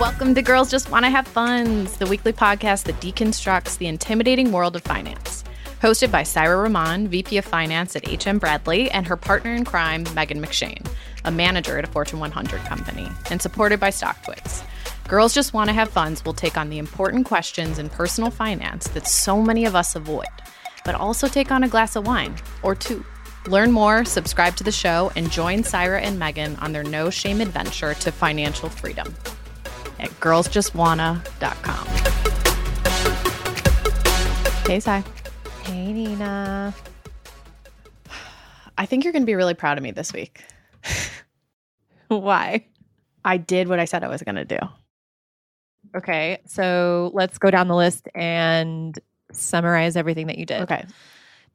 Welcome to Girls Just Want to Have Funds, the weekly podcast that deconstructs the intimidating world of finance. Hosted by Saira Rahman, VP of Finance at HM Bradley, and her partner in crime, Megan McShane, a manager at a Fortune 100 company, and supported by StockTwits. Girls Just Want to Have Funds will take on the important questions in personal finance that so many of us avoid, but also take on a glass of wine or two. Learn more, subscribe to the show, and join Saira and Megan on their no shame adventure to financial freedom at girlsjustwanna.com. Hey, Sai. Hey, Nina. I think you're going to be really proud of me this week. Why? I did what I said I was going to do. Okay, so let's go down the list and summarize everything that you did. Okay.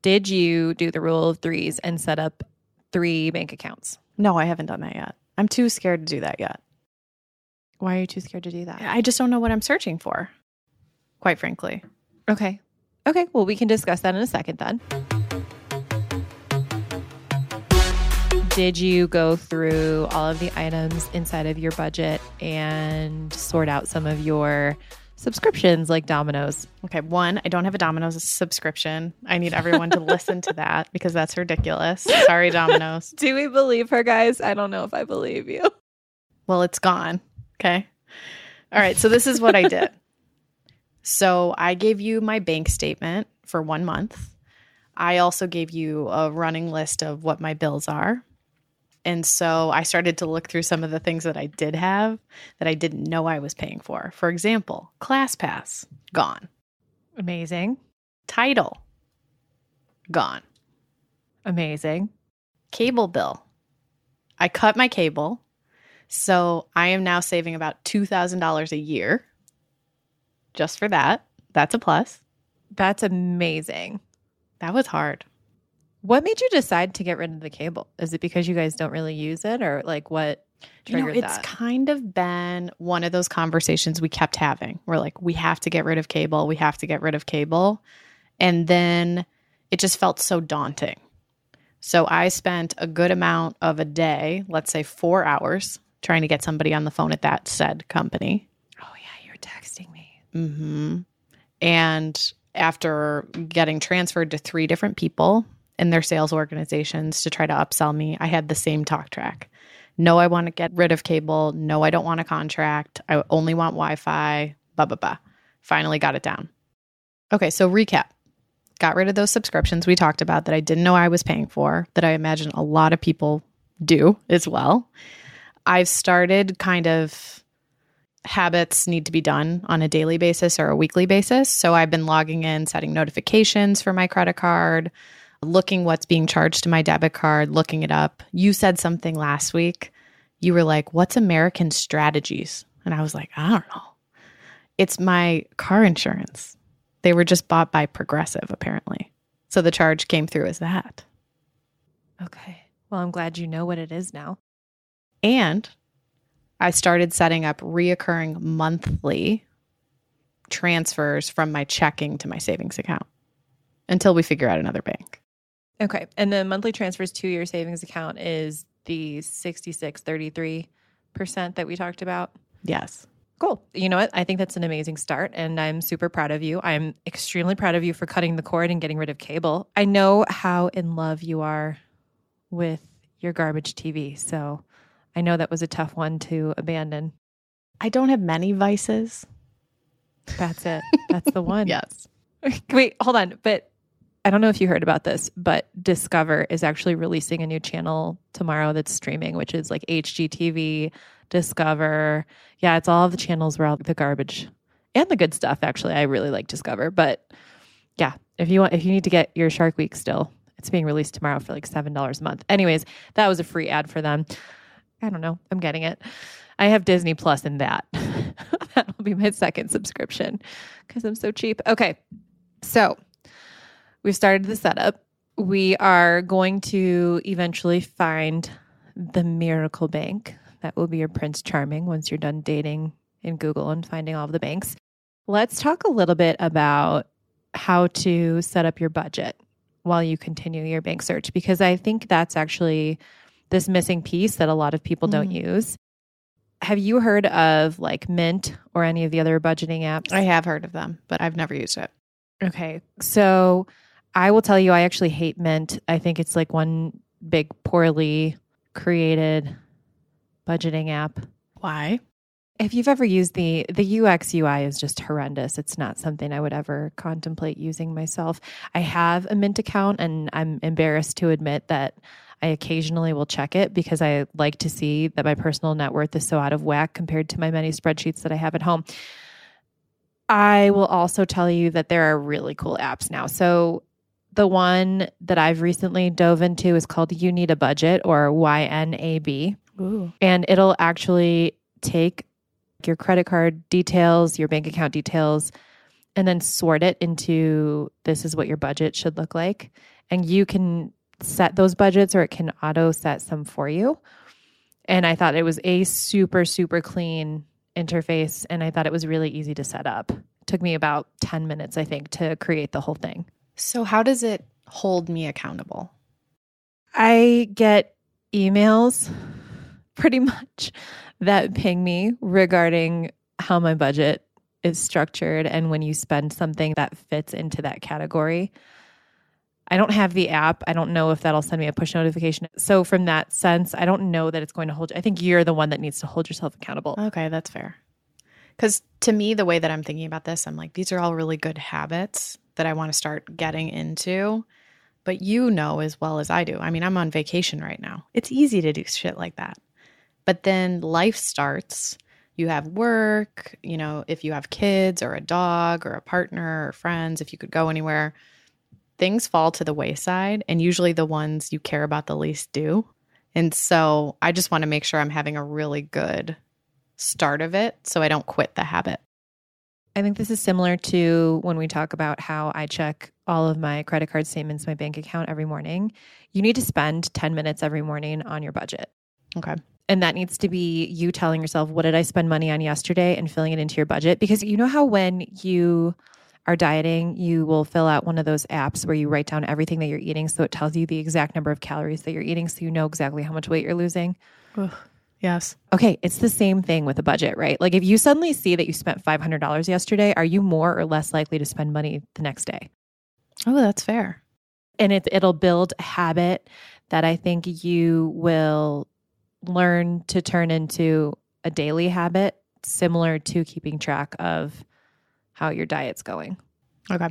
Did you do the rule of threes and set up three bank accounts? No, I haven't done that yet. I'm too scared to do that yet. Why are you too scared to do that? I just don't know what I'm searching for, quite frankly. Okay. Okay, well, we can discuss that in a second then. Did you go through all of the items inside of your budget and sort out some of your subscriptions like Domino's? Okay, one, I don't have a Domino's subscription. I need everyone to listen to that because that's ridiculous. Sorry, Domino's. Do we believe her, guys? I don't know if I believe you. Well, it's gone. Okay. All right, so this is what I did. So I gave you my bank statement for one month. I also gave you a running list of what my bills are. And so I started to look through some of the things that I did have that I didn't know I was paying for. For example, ClassPass, gone. Amazing. Tidal, gone. Amazing. Cable bill. I cut my cable. So I am now saving about $2,000 a year just for that. That's a plus. That's amazing. That was hard. What made you decide to get rid of the cable? Is it because you guys don't really use it or like what You know, it's that? kind of been one of those conversations we kept having. We're like, we have to get rid of cable. We have to get rid of cable. And then it just felt so daunting. So I spent a good amount of a day, let's say four hours, trying to get somebody on the phone at that said company. oh yeah, you were texting me. hmm And after getting transferred to three different people in their sales organizations to try to upsell me, I had the same talk track. No, I want to get rid of cable. No, I don't want a contract. I only want Wi Fi. Blah, blah, blah. Finally got it down. Okay, so recap. Got rid of those subscriptions we talked about that I didn't know I was paying for, that I imagine a lot of people do as well. I've started kind of habits need to be done on a daily basis or a weekly basis. So I've been logging in, setting notifications for my credit card, looking what's being charged to my debit card, looking it up. You said something last week. You were like, What's American strategies? And I was like, I don't know. It's my car insurance. They were just bought by Progressive, apparently. So the charge came through as that. Okay. Well, I'm glad you know what it is now. And I started setting up reoccurring monthly transfers from my checking to my savings account until we figure out another bank. Okay. And the monthly transfers to your savings account is the 66 33% that we talked about. Yes. Cool. You know what? I think that's an amazing start, and I'm super proud of you. I'm extremely proud of you for cutting the cord and getting rid of cable. I know how in love you are with your garbage TV, so I know that was a tough one to abandon. I don't have many vices. That's it. That's the one. Yes. Wait, hold on. But I don't know if you heard about this, but Discover is actually releasing a new channel tomorrow that's streaming, which is like HGTV, Discover. Yeah, it's all of the channels where all the garbage and the good stuff. Actually, I really like Discover. But yeah, if you want, if you need to get your Shark Week still, it's being released tomorrow for like seven dollars a month. Anyways, that was a free ad for them. I don't know. I'm getting it. I have Disney Plus in that. That'll be my second subscription because I'm so cheap. Okay. So we've started the setup. We are going to eventually find the miracle bank. That will be your Prince Charming once you're done dating in Google and finding all of the banks. Let's talk a little bit about how to set up your budget while you continue your bank search because I think that's actually this missing piece that a lot of people don't mm. use. have you heard of like Mint or any of the other budgeting apps? I have heard of them, but I've never used it. Okay. So I will tell you, I actually hate Mint. I think it's like one big, poorly created budgeting app. Why? If you've ever used the the UX UI is just horrendous. It's not something I would ever contemplate using myself. I have a Mint account and I'm embarrassed to admit that I occasionally will check it because I like to see that my personal net worth is so out of whack compared to my many spreadsheets that I have at home. I will also tell you that there are really cool apps now. So the one that I've recently dove into is called You Need a Budget or YNAB. Ooh. And it'll actually take your credit card details, your bank account details, and then sort it into this is what your budget should look like. And you can set those budgets or it can auto set some for you. And I thought it was a super, super clean interface. And I thought it was really easy to set up. It took me about 10 minutes, I think, to create the whole thing. So, how does it hold me accountable? I get emails pretty much that ping me regarding how my budget is structured and when you spend something that fits into that category. I don't have the app. I don't know if that'll send me a push notification. So, from that sense, I don't know that it's going to hold. you. I think you're the one that needs to hold yourself accountable. Okay, that's fair. Because to me, the way that I'm thinking about this, I'm like, these are all really good habits that I want to start getting into. But you know as well as I do. I mean, I'm on vacation right now. It's easy to do shit like that. But then life starts. You have work, you know, if you have kids or a dog or a partner or friends, if you could go anywhere, things fall to the wayside. And usually the ones you care about the least do. And so I just want to make sure I'm having a really good start of it so I don't quit the habit. I think this is similar to when we talk about how I check all of my credit card statements, my bank account every morning. You need to spend 10 minutes every morning on your budget. Okay. And that needs to be you telling yourself, what did I spend money on yesterday and filling it into your budget? Because you know how when you are dieting, you will fill out one of those apps where you write down everything that you're eating. So it tells you the exact number of calories that you're eating. So you know exactly how much weight you're losing. Ugh. Yes. Okay, it's the same thing with a budget, right? Like if you suddenly see that you spent $500 yesterday, are you more or less likely to spend money the next day? Oh, that's fair. And it, it'll build a habit that I think you will learn to turn into a daily habit, similar to keeping track of how your diet's going. Okay.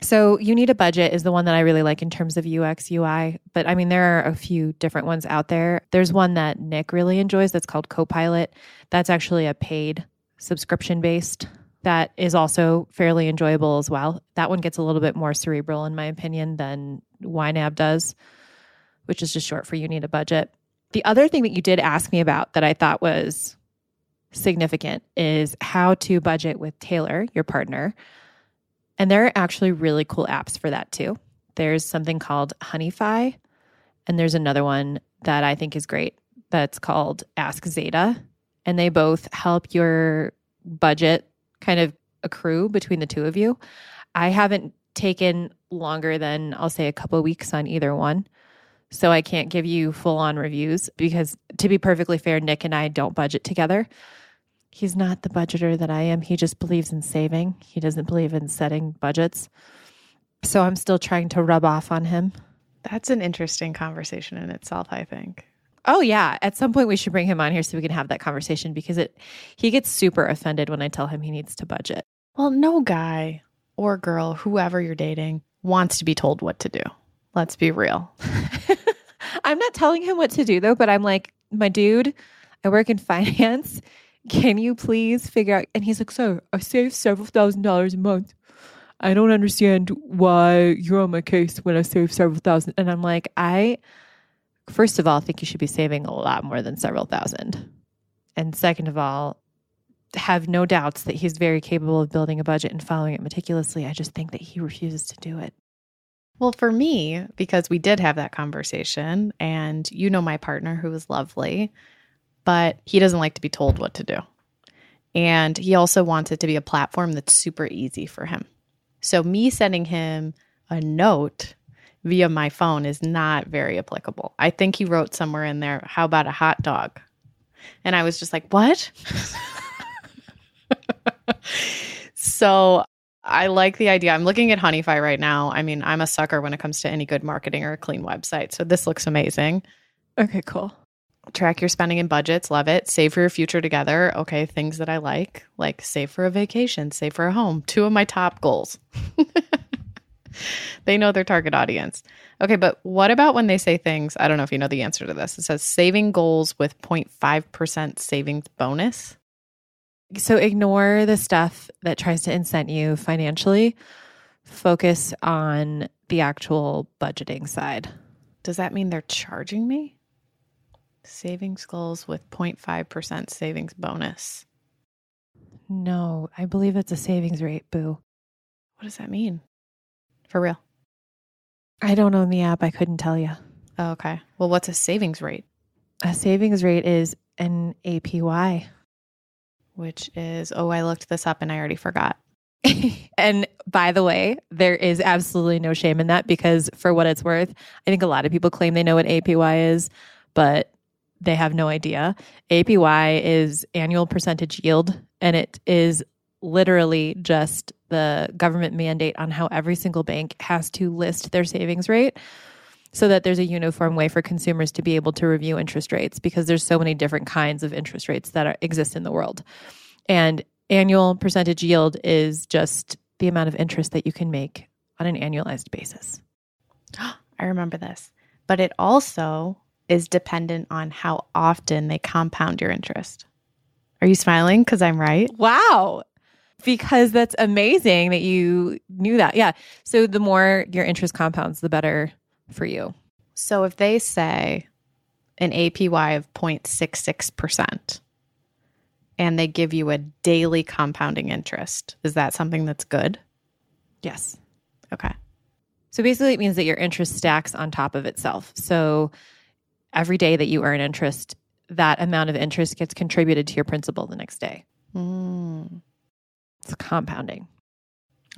So, you need a budget is the one that I really like in terms of UX, UI. But I mean, there are a few different ones out there. There's one that Nick really enjoys that's called Copilot. That's actually a paid subscription based that is also fairly enjoyable as well. That one gets a little bit more cerebral, in my opinion, than YNAB does, which is just short for you need a budget. The other thing that you did ask me about that I thought was significant is how to budget with Taylor, your partner. And there are actually really cool apps for that too. There's something called Honeyfi, and there's another one that I think is great that's called Ask Zeta. And they both help your budget kind of accrue between the two of you. I haven't taken longer than I'll say a couple weeks on either one. So I can't give you full on reviews because to be perfectly fair, Nick and I don't budget together. He's not the budgeter that I am. He just believes in saving. He doesn't believe in setting budgets. So I'm still trying to rub off on him. That's an interesting conversation in itself, I think. Oh yeah, at some point we should bring him on here so we can have that conversation because it he gets super offended when I tell him he needs to budget. Well, no guy or girl, whoever you're dating, wants to be told what to do. Let's be real. I'm not telling him what to do though, but I'm like, my dude, I work in finance. Can you please figure out? And he's like, so I save several thousand dollars a month. I don't understand why you're on my case when I save several thousand. And I'm like, I, first of all, think you should be saving a lot more than several thousand. And second of all, have no doubts that he's very capable of building a budget and following it meticulously. I just think that he refuses to do it. Well, for me, because we did have that conversation, and you know my partner who is lovely, but he doesn't like to be told what to do. And he also wants it to be a platform that's super easy for him. So, me sending him a note via my phone is not very applicable. I think he wrote somewhere in there, How about a hot dog? And I was just like, what? so I like the idea. I'm looking at Honeyfi right now. I mean, I'm a sucker when it comes to any good marketing or a clean website. So this looks amazing. Okay, cool. Track your spending and budgets. Love it. Save for your future together. Okay, things that I like, like save for a vacation, save for a home. Two of my top goals. they know their target audience. Okay, but what about when they say things? I don't know if you know the answer to this. It says saving goals with 0.5% savings bonus. So ignore the stuff that tries to incent you financially. Focus on the actual budgeting side. Does that mean they're charging me? Savings goals with 0.5% savings bonus. No, I believe it's a savings rate, boo. What does that mean? For real? I don't own the app. I couldn't tell you. Oh, okay. Well, what's a savings rate? A savings rate is an APY. Which is, oh, I looked this up and I already forgot. and by the way, there is absolutely no shame in that because, for what it's worth, I think a lot of people claim they know what APY is, but they have no idea. APY is annual percentage yield, and it is literally just the government mandate on how every single bank has to list their savings rate so that there's a uniform way for consumers to be able to review interest rates because there's so many different kinds of interest rates that are, exist in the world. And annual percentage yield is just the amount of interest that you can make on an annualized basis. I remember this. But it also is dependent on how often they compound your interest. Are you smiling because I'm right? Wow. Because that's amazing that you knew that. Yeah. So the more your interest compounds, the better for you. So if they say an APY of 0.66% and they give you a daily compounding interest, is that something that's good? Yes. Okay. So basically, it means that your interest stacks on top of itself. So every day that you earn interest, that amount of interest gets contributed to your principal the next day. Mm. It's compounding.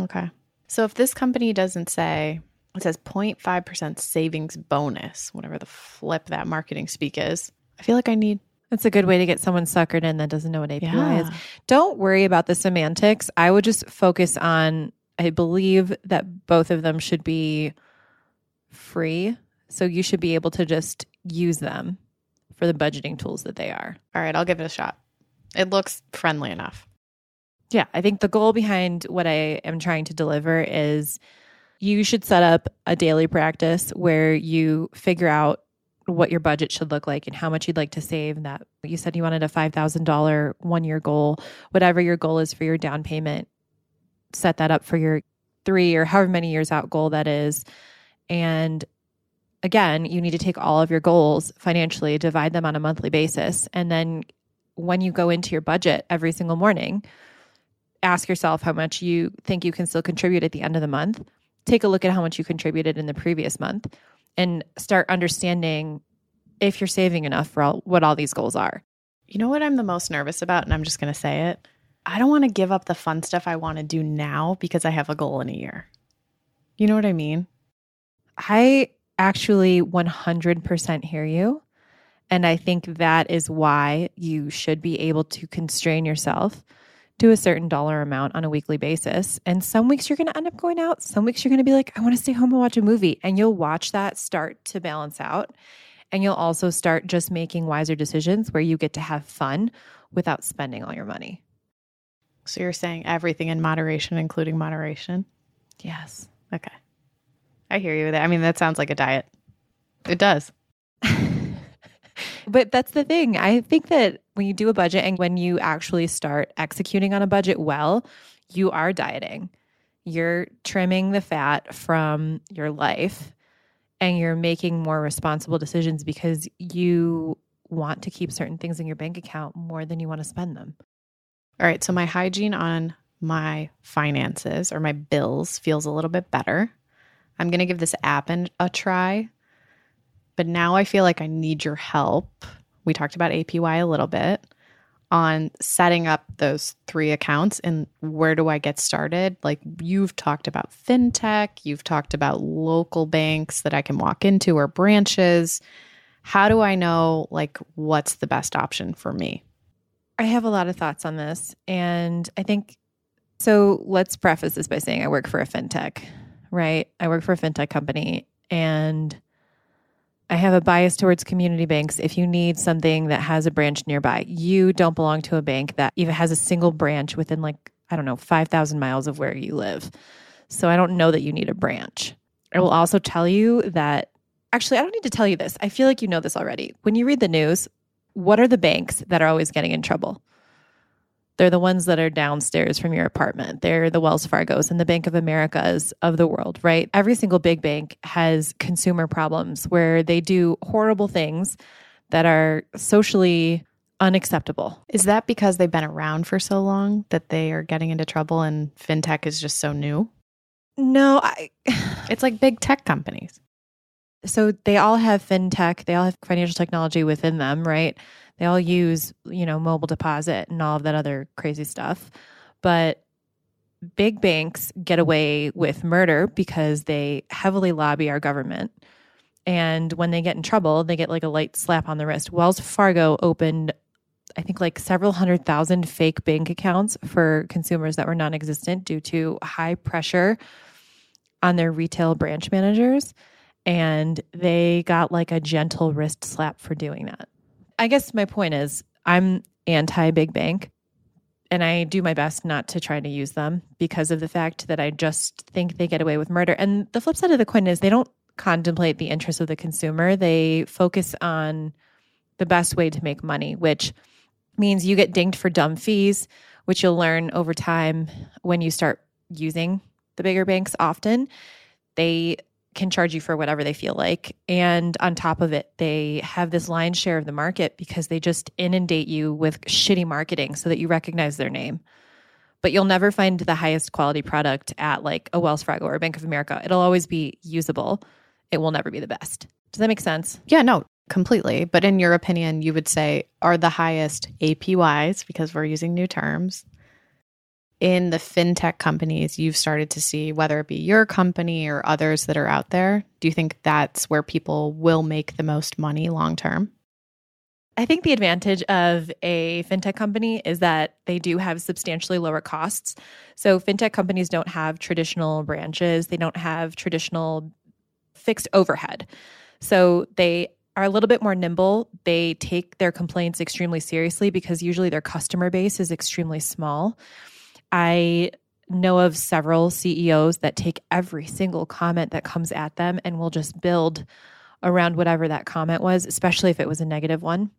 Okay. So if this company doesn't say, it says 0.5% savings bonus, whatever the flip that marketing speak is, I feel like I need. That's a good way to get someone suckered in that doesn't know what APY Yeah. is. Don't worry about the semantics. I would just focus on, I believe that both of them should be free. So you should be able to just use them for the budgeting tools that they are. All right, I'll give it a shot. It looks friendly enough. Yeah, I think the goal behind what I am trying to deliver is you should set up a daily practice where you figure out what your budget should look like and how much you'd like to save. And that you said you wanted a $5,000 one year goal. Whatever your goal is for your down payment set that up for your 3 or however many years out goal that is. And again you need to take all of your goals financially divide them on a monthly basis. And then when you go into your budget every single morning ask yourself how much you think you can still contribute at the end of the month. Take a look at how much you contributed in the previous month and start understanding if you're saving enough for all, what all these goals are. You know what I'm the most nervous about? And I'm just going to say it. I don't want to give up the fun stuff I want to do now because I have a goal in a year. You know what I mean? I actually 100% hear you. And I think that is why you should be able to constrain yourself to a certain dollar amount on a weekly basis. And some weeks you're going to end up going out. Some weeks you're going to be like, I want to stay home and watch a movie. And you'll watch that start to balance out. And you'll also start just making wiser decisions where you get to have fun without spending all your money. So you're saying everything in moderation, including moderation? Yes. Okay. I hear you with that. I mean, that sounds like a diet. It does. But that's the thing. I think that when you do a budget and when you actually start executing on a budget well, you are dieting. You're trimming the fat from your life and you're making more responsible decisions because you want to keep certain things in your bank account more than you want to spend them. All right. So my hygiene on my finances or my bills feels a little bit better. I'm going to give this app a try. But now I feel like I need your help. We talked about APY a little bit on setting up those three accounts and where do I get started? Like you've talked about fintech, you've talked about local banks that I can walk into or branches. How do I know like what's the best option for me? I have a lot of thoughts on this. And I think so. Let's preface this by saying I work for a fintech, right? I work for a fintech company and I have a bias towards community banks. If you need something that has a branch nearby, you don't belong to a bank that even has a single branch within like, I don't know, 5,000 miles of where you live. So I don't know that you need a branch. I will also tell you that actually, I don't need to tell you this. I feel like you know this already. When you read the news, what are the banks that are always getting in trouble? They're the ones that are downstairs from your apartment. They're the Wells Fargos and the Bank of Americas of the world, right? Every single big bank has consumer problems where they do horrible things that are socially unacceptable. Is that because they've been around for so long that they are getting into trouble and fintech is just so new? No, I It's like big tech companies. so they all have fintech, they all have financial technology within them, right? They all use, you know, mobile deposit and all of that other crazy stuff. But big banks get away with murder because they heavily lobby our government. And when they get in trouble, they get like a light slap on the wrist. Wells Fargo opened, I think, like several hundred thousand fake bank accounts for consumers that were non existent due to high pressure on their retail branch managers and they got like a gentle wrist slap for doing that. I guess my point is I'm anti big bank and I do my best not to try to use them because of the fact that I just think they get away with murder. And the flip side of the coin is they don't contemplate the interests of the consumer. They focus on the best way to make money, which means you get dinged for dumb fees, which you'll learn over time when you start using the bigger banks often. They can charge you for whatever they feel like. And on top of it, they have this lion's share of the market because they just inundate you with shitty marketing so that you recognize their name. But you'll never find the highest quality product at like a Wells Fargo or Bank of America. It'll always be usable. It will never be the best. Does that make sense? Yeah, no, completely. But in your opinion, you would say are the highest APYs because we're using new terms in the fintech companies you've started to see, whether it be your company or others that are out there? Do you think that's where people will make the most money long term? I think the advantage of a fintech company is that they do have substantially lower costs. So, fintech companies don't have traditional branches, they don't have traditional fixed overhead. So, they are a little bit more nimble. They take their complaints extremely seriously because usually their customer base is extremely small. I know of several CEOs that take every single comment that comes at them and will just build around whatever that comment was, especially if it was a negative one.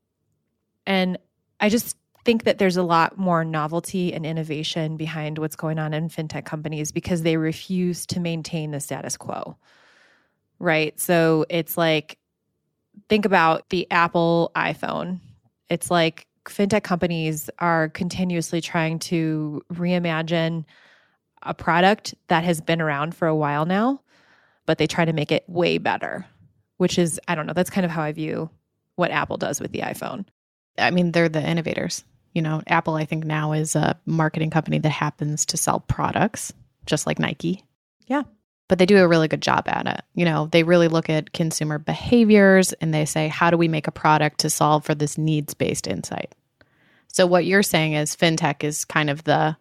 And I just think that there's a lot more novelty and innovation behind what's going on in fintech companies because they refuse to maintain the status quo. Right. So it's like, think about the Apple iPhone. It's like fintech companies are continuously trying to reimagine a product that has been around for a while now, but they try to make it way better, which is, I don't know, that's kind of how I view what Apple does with the iPhone. I mean, they're the innovators. You know, Apple, I think now is a marketing company that happens to sell products, just like Nike. Yeah. But they do a really good job at it. You know, they really look at consumer behaviors and they say, how do we make a product to solve for this needs based insight? So what you're saying is fintech is kind of the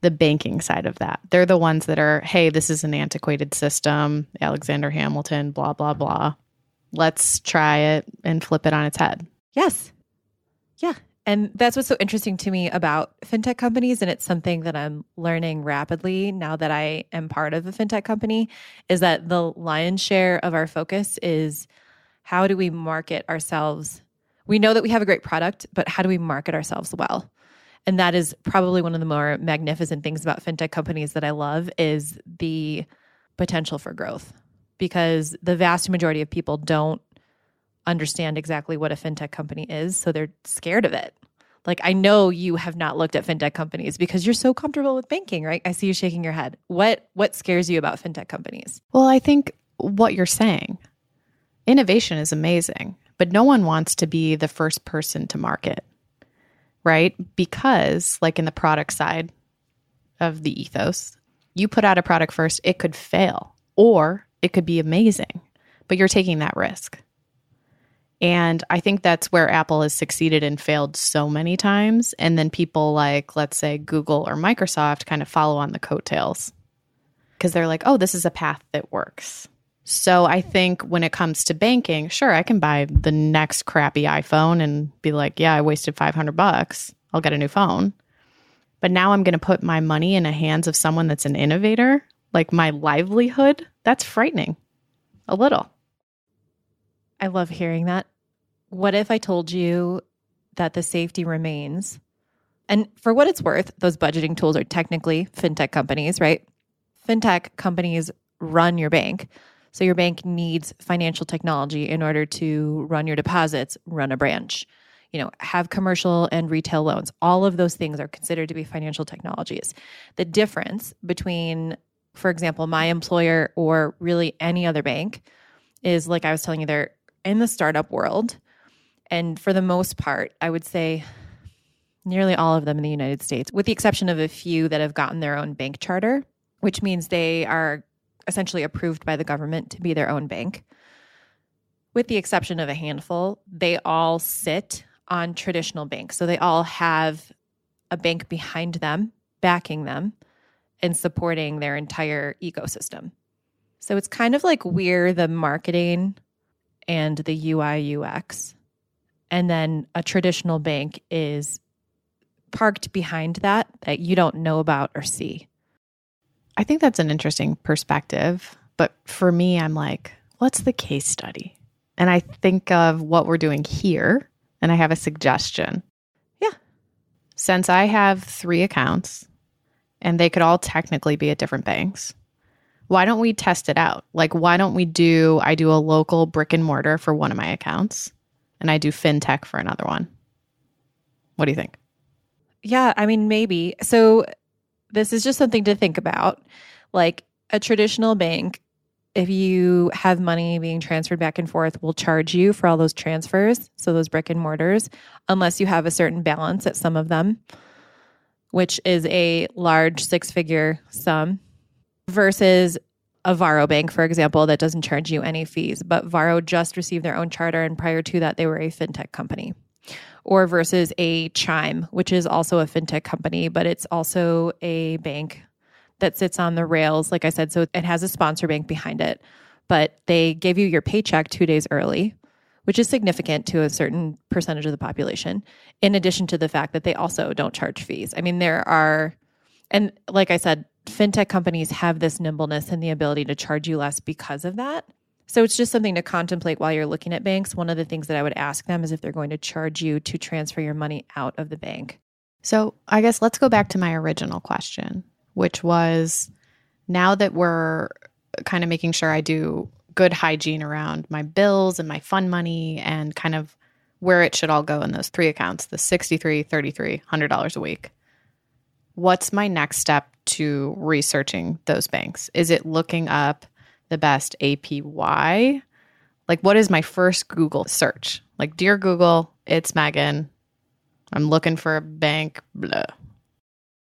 the banking side of that. They're the ones that are, hey, this is an antiquated system, Alexander Hamilton, blah blah blah. Let's try it and flip it on its head. Yes. Yeah. And that's what's so interesting to me about fintech companies. And it's something that I'm learning rapidly now that I am part of a fintech company is that the lion's share of our focus is how do we market ourselves? We know that we have a great product, but how do we market ourselves well? And that is probably one of the more magnificent things about fintech companies that I love is the potential for growth because the vast majority of people don't understand exactly what a fintech company is. So they're scared of it. Like, I know you have not looked at fintech companies because you're so comfortable with banking, right? I see you shaking your head. What what scares you about fintech companies? Well, I think what you're saying, innovation is amazing, but no one wants to be the first person to market, right? Because, like in the product side of the ethos, you put out a product first, it could fail or it could be amazing, but you're taking that risk. And I think that's where Apple has succeeded and failed so many times. And then people like, let's say, Google or Microsoft kind of follow on the coattails because they're like, oh, this is a path that works. So I think when it comes to banking, sure, I can buy the next crappy iPhone and be like, yeah, I wasted 500 bucks. I'll get a new phone. But now I'm going to put my money in the hands of someone that's an innovator, like my livelihood. That's frightening a little. I love hearing that. What if I told you that the safety remains? And for what it's worth, those budgeting tools are technically fintech companies, right? Fintech companies run your bank. So your bank needs financial technology in order to run your deposits, run a branch, you know, have commercial and retail loans. All of those things are considered to be financial technologies. The difference between, for example, my employer or really any other bank is like I was telling you, they're in the startup world. And for the most part, I would say nearly all of them in the United States, with the exception of a few that have gotten their own bank charter, which means they are essentially approved by the government to be their own bank. With the exception of a handful, they all sit on traditional banks. So they all have a bank behind them, backing them, and supporting their entire ecosystem. So it's kind of like we're the marketing and the UI UX. And then a traditional bank is parked behind that that you don't know about or see. I think that's an interesting perspective. But for me, I'm like, what's the case study? And I think of what we're doing here, and I have a suggestion. Yeah. Since I have three accounts, and they could all technically be at different banks, why don't we test it out? Like, why don't we do, I do a local brick and mortar for one of my accounts and I do fintech for another one. What do you think? Yeah, I mean, maybe. So, this is just something to think about. Like a traditional bank, if you have money being transferred back and forth, will charge you for all those transfers. So, those brick and mortars, unless you have a certain balance at some of them, which is a large six figure sum versus a Varo bank, for example, that doesn't charge you any fees. But Varo just received their own charter, and prior to that, they were a fintech company. Or versus a Chime, which is also a fintech company, but it's also a bank that sits on the rails. Like I said, so it has a sponsor bank behind it, but they give you your paycheck two days early, which is significant to a certain percentage of the population, in addition to the fact that they also don't charge fees. I mean, there are, and like I said, fintech companies have this nimbleness and the ability to charge you less because of that. So it's just something to contemplate while you're looking at banks. One of the things that I would ask them is if they're going to charge you to transfer your money out of the bank. So I guess let's go back to my original question, which was now that we're kind of making sure I do good hygiene around my bills and my fund money and kind of where it should all go in those three accounts the 63 33 $100 a week what's my next step to researching those banks? Is it looking up the best APY? Like, what is my first Google search? Like, dear Google, it's Megan. I'm looking for a bank, blah.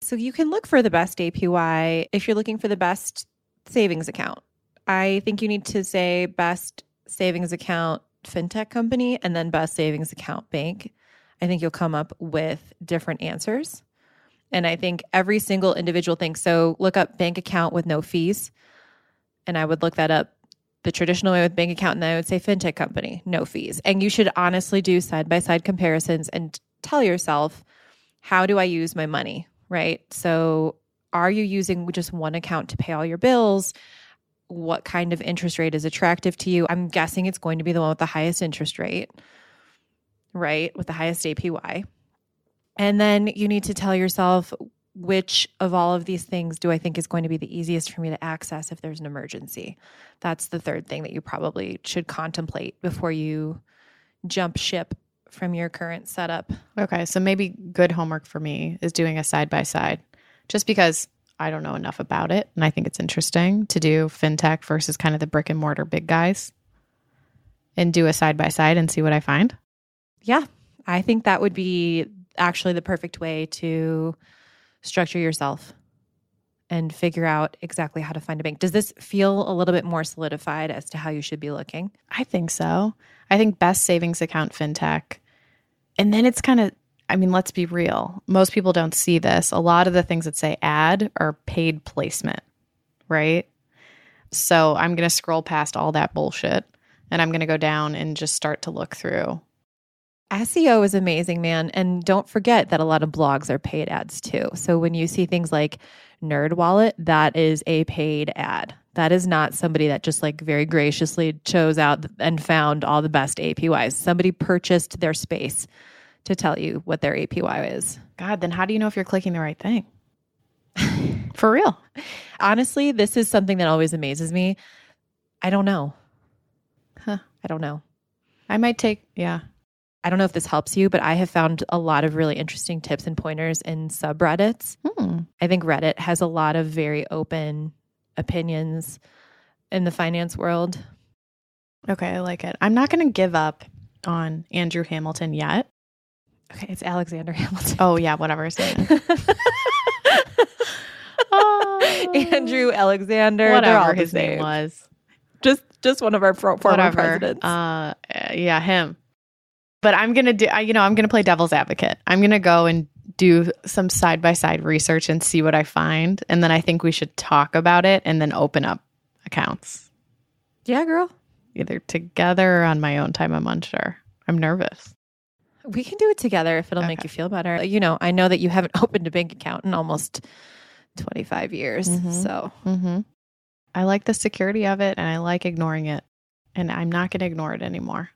So, you can look for the best APY if you're looking for the best savings account. I think you need to say best savings account fintech company and then best savings account bank. I think you'll come up with different answers. And I think every single individual thing. So look up bank account with no fees. And I would look that up the traditional way with bank account. And I would say fintech company, no fees. And you should honestly do side by side comparisons and tell yourself, how do I use my money? Right. So are you using just one account to pay all your bills? What kind of interest rate is attractive to you? I'm guessing it's going to be the one with the highest interest rate, right? With the highest APY. And then you need to tell yourself which of all of these things do I think is going to be the easiest for me to access if there's an emergency? That's the third thing that you probably should contemplate before you jump ship from your current setup. Okay, so maybe good homework for me is doing a side by side just because I don't know enough about it and I think it's interesting to do fintech versus kind of the brick and mortar big guys and do a side by side and see what I find. Yeah, I think that would be actually the perfect way to structure yourself. and figure out exactly how to find a bank. Does this feel a little bit more solidified as to how you should be looking? I think so. I think best savings account fintech. And then it's kind of, I mean, let's be real. Most people don't see this. A lot of the things that say ad are paid placement, right? So I'm going to scroll past all that bullshit and I'm going to go down and just start to look through. SEO is amazing, man. And don't forget that a lot of blogs are paid ads too. So when you see things like Nerd Wallet, that is a paid ad. That is not somebody that just like very graciously chose out and found all the best APYs. Somebody purchased their space to tell you what their APY is. God, then how do you know if you're clicking the right thing? For real. Honestly, this is something that always amazes me. I don't know. Huh. I don't know. I might take, yeah. I don't know if this helps you, but I have found a lot of really interesting tips and pointers in subreddits. Hmm. I think Reddit has a lot of very open opinions in the finance world. Okay, I like it. I'm not going to give up on Andrew Hamilton yet. Okay, it's Alexander Hamilton. Oh, yeah, whatever his name. Oh. Andrew Alexander, whatever his the name was. Just just one of our pro- former whatever. presidents. Uh, yeah, him. But I'm gonna do. I, you know, I'm gonna play devil's advocate. I'm gonna go and do some side by side research and see what I find, and then I think we should talk about it and then open up accounts yeah, girl. either together or on my own time. I'm unsure. I'm nervous. We can do it together if it'll make you feel better. You know, I know that you haven't opened a bank account in almost 25 years. Mhm. So, Mm-hmm. I like the security of it, and I like ignoring it, and I'm not gonna ignore it anymore.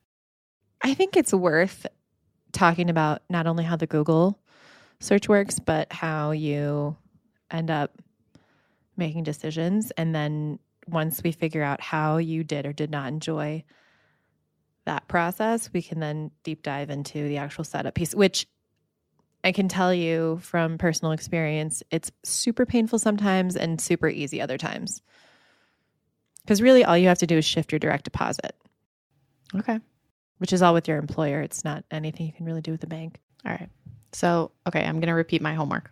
I think it's worth talking about not only how the Google search works, but how you end up making decisions. And then once we figure out how you did or did not enjoy that process, we can then deep dive into the actual setup piece, which I can tell you from personal experience, it's super painful sometimes and super easy other times. Because really, all you have to do is shift your direct deposit Okay. Which is all with your employer. It's not anything you can really do with the bank. All right. So, okay, I'm going to repeat my homework.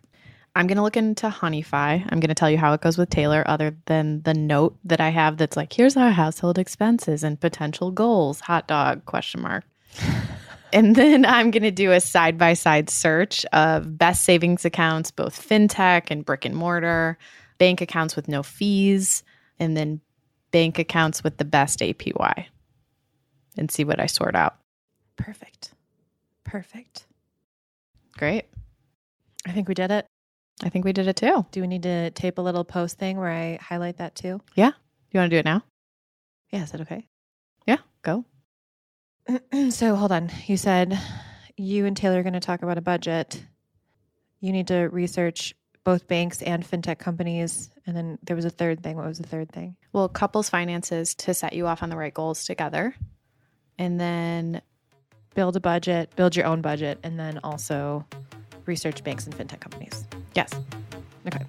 I'm going to look into Honeyfi. I'm going to tell you how it goes with Taylor, other than the note that I have that's like, here's our household expenses and potential goals, hot dog, question mark. and then I'm going to do a side by side search of best savings accounts, both fintech and brick and mortar, bank accounts with no fees, and then bank accounts with the best APY and see what I sort out. Perfect. Perfect. Great. I think we did it. I think we did it too. Do we need to tape a little post thing where I highlight that too? Yeah. You want to do it now? Yeah, is that okay? Yeah, go. so hold on. You said you and Taylor are going to talk about a budget. You need to research both banks and fintech companies. And then there was a third thing. What was the third thing? Well, couples finances to set you off on the right goals together. And then Build a budget, build your own budget, and then also research banks and fintech companies. yes. Okay.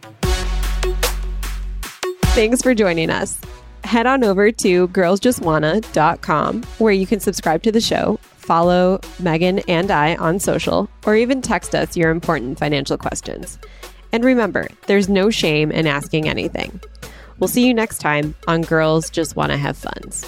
Thanks for joining us. Head on over to girlsjustwanna.com where you can subscribe to the show, follow Megan and I on social, or even text us your important financial questions. And remember, there's no shame in asking anything. We'll see you next time on Girls Just Wanna Have Funds.